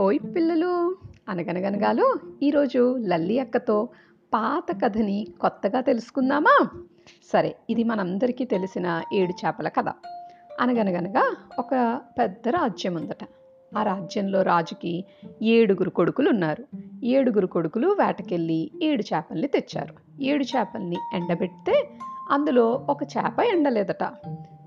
ఓయ్ పిల్లలు! అనగనగనగాలు ఈరోజు లల్లి అక్కతో పాత కథని కొత్తగా తెలుసుకుందామా? సరే ఇది మనందరికీ తెలిసిన ఏడు చేపల కథ. అనగనగనగా ఒక పెద్ద రాజ్యం ఉందట. ఆ రాజ్యంలో రాజుకి ఏడుగురు కొడుకులు ఉన్నారు ఏడుగురు కొడుకులు వేటకెళ్ళి ఏడు చేపల్ని తెచ్చారు. ఏడు చేపల్ని ఎండబెడితే అందులో ఒక చేప ఎండలేదట.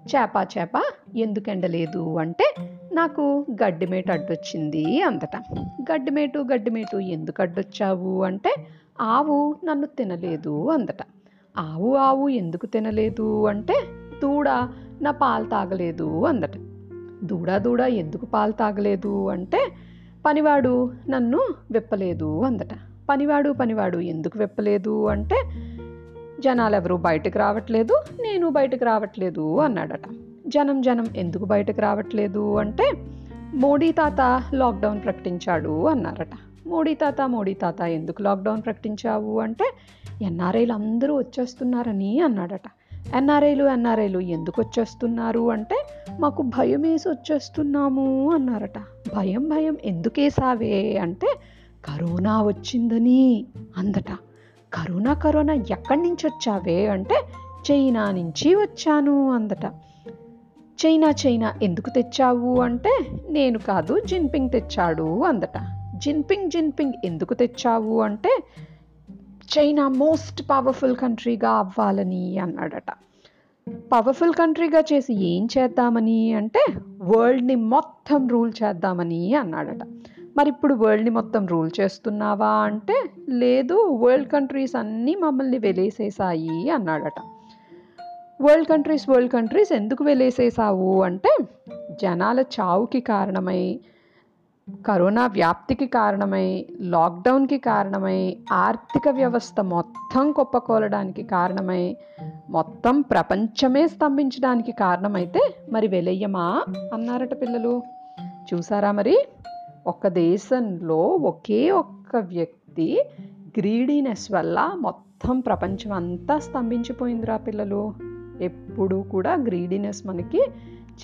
చేప చేప ఎందుకు ఎండలేదు అంటే నాకు గడ్డిమేటు అడ్డొచ్చింది అందట. గడ్డిమేటు గడ్డిమేటు ఎందుకు అడ్డొచ్చావు అంటే ఆవు నన్ను తినలేదు అందట. ఆవు ఆవు ఎందుకు తినలేదు అంటే దూడ నా పాలు తాగలేదు అందట. దూడ దూడ ఎందుకు పాలు తాగలేదు అంటే పనివాడు నన్ను విప్పలేదు అందట. పనివాడు పనివాడు ఎందుకు విప్పలేదు అంటే జనాలు ఎవరు బయటకు రావట్లేదు నేను బయటకు రావట్లేదు అన్నాడట. జనం జనం ఎందుకు బయటకు రావట్లేదు అంటే మోడీ తాత లాక్డౌన్ ప్రకటించాడు అన్నారట. మోడీ తాత మోడీ తాత ఎందుకు లాక్డౌన్ ప్రకటించావు అంటే ఎన్ఆర్ఐలు అందరూ వచ్చేస్తున్నారని అన్నాడట. ఎన్ఆర్ఐలు ఎన్ఆర్ఐలు ఎందుకు వచ్చేస్తున్నారు అంటే మాకు భయం వేసి వచ్చేస్తున్నాము అన్నారట. భయం భయం ఎందుకేసావే అంటే కరోనా వచ్చిందని అందట. కరోనా కరోనా ఎక్కడి నుంచి వచ్చావే అంటే చైనా నుంచి వచ్చాను అందట. చైనా చైనా ఎందుకు తెచ్చావు అంటే నేను కాదు జిన్పింగ్ తెచ్చాడు అందట. జిన్పింగ్ జిన్పింగ్ ఎందుకు తెచ్చావు అంటే చైనా మోస్ట్ పవర్ఫుల్ కంట్రీగా అవ్వాలని అన్నాడట. పవర్ఫుల్ కంట్రీగా చేసి ఏం చేద్దామని అంటే వరల్డ్ని మొత్తం రూల్ చేద్దామని అన్నాడట. మరి ఇప్పుడు వరల్డ్ని మొత్తం రూల్ చేస్తున్నావా అంటే లేదు వరల్డ్ కంట్రీస్ అన్నీ మమ్మల్ని వెలేసేసాయి అన్నాడట. వరల్డ్ కంట్రీస్ వరల్డ్ కంట్రీస్ ఎందుకు వెలేసేసావు అంటే జనాల చావుకి కారణమై కరోనా వ్యాప్తికి కారణమై లాక్డౌన్కి కారణమై ఆర్థిక వ్యవస్థ మొత్తం కుప్పకూలడానికి కారణమై మొత్తం ప్రపంచమే స్తంభించడానికి కారణమైతే మరి వెలయ్యమా అన్నారట పిల్లలు. చూసారా మరి? ఒక దేశంలో ఒకే ఒక్క వ్యక్తి గ్రీడీనెస్ వల్ల మొత్తం ప్రపంచం అంతా స్తంభించిపోయిందిరా పిల్లలు. ఎప్పుడు కూడా గ్రీడీనెస్ మనకి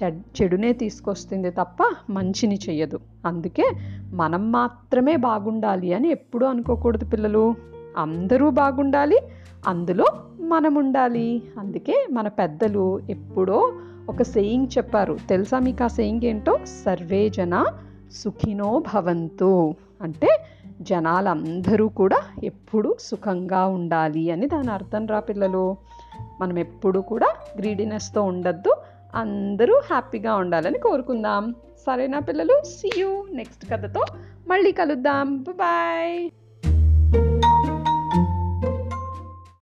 చెడునే తీసుకొస్తుంది తప్ప మంచిని చెయ్యదు. అందుకే మనం మాత్రమే బాగుండాలి అని ఎప్పుడూ అనుకోకూడదు పిల్లలు. అందరూ బాగుండాలి అందులో మనం ఉండాలి అందుకే మన పెద్దలు ఎప్పుడో ఒక సెయింగ్ చెప్పారు. తెలుసా మీకు ఆ సెయింగ్ ఏంటో? సర్వేజన సుఖినో భవంతు. అంటే జనాలందరూ కూడా ఎప్పుడూ సుఖంగా ఉండాలి అని దాని అర్థం రా పిల్లలు. మనం ఎప్పుడు కూడా గ్రీడినెస్తో ఉండద్దు అందరూ హ్యాపీగా ఉండాలని కోరుకుందాం. సరేనా పిల్లలు? సీ యూ నెక్స్ట్ కథతో మళ్ళీ కలుద్దాం. బాయ్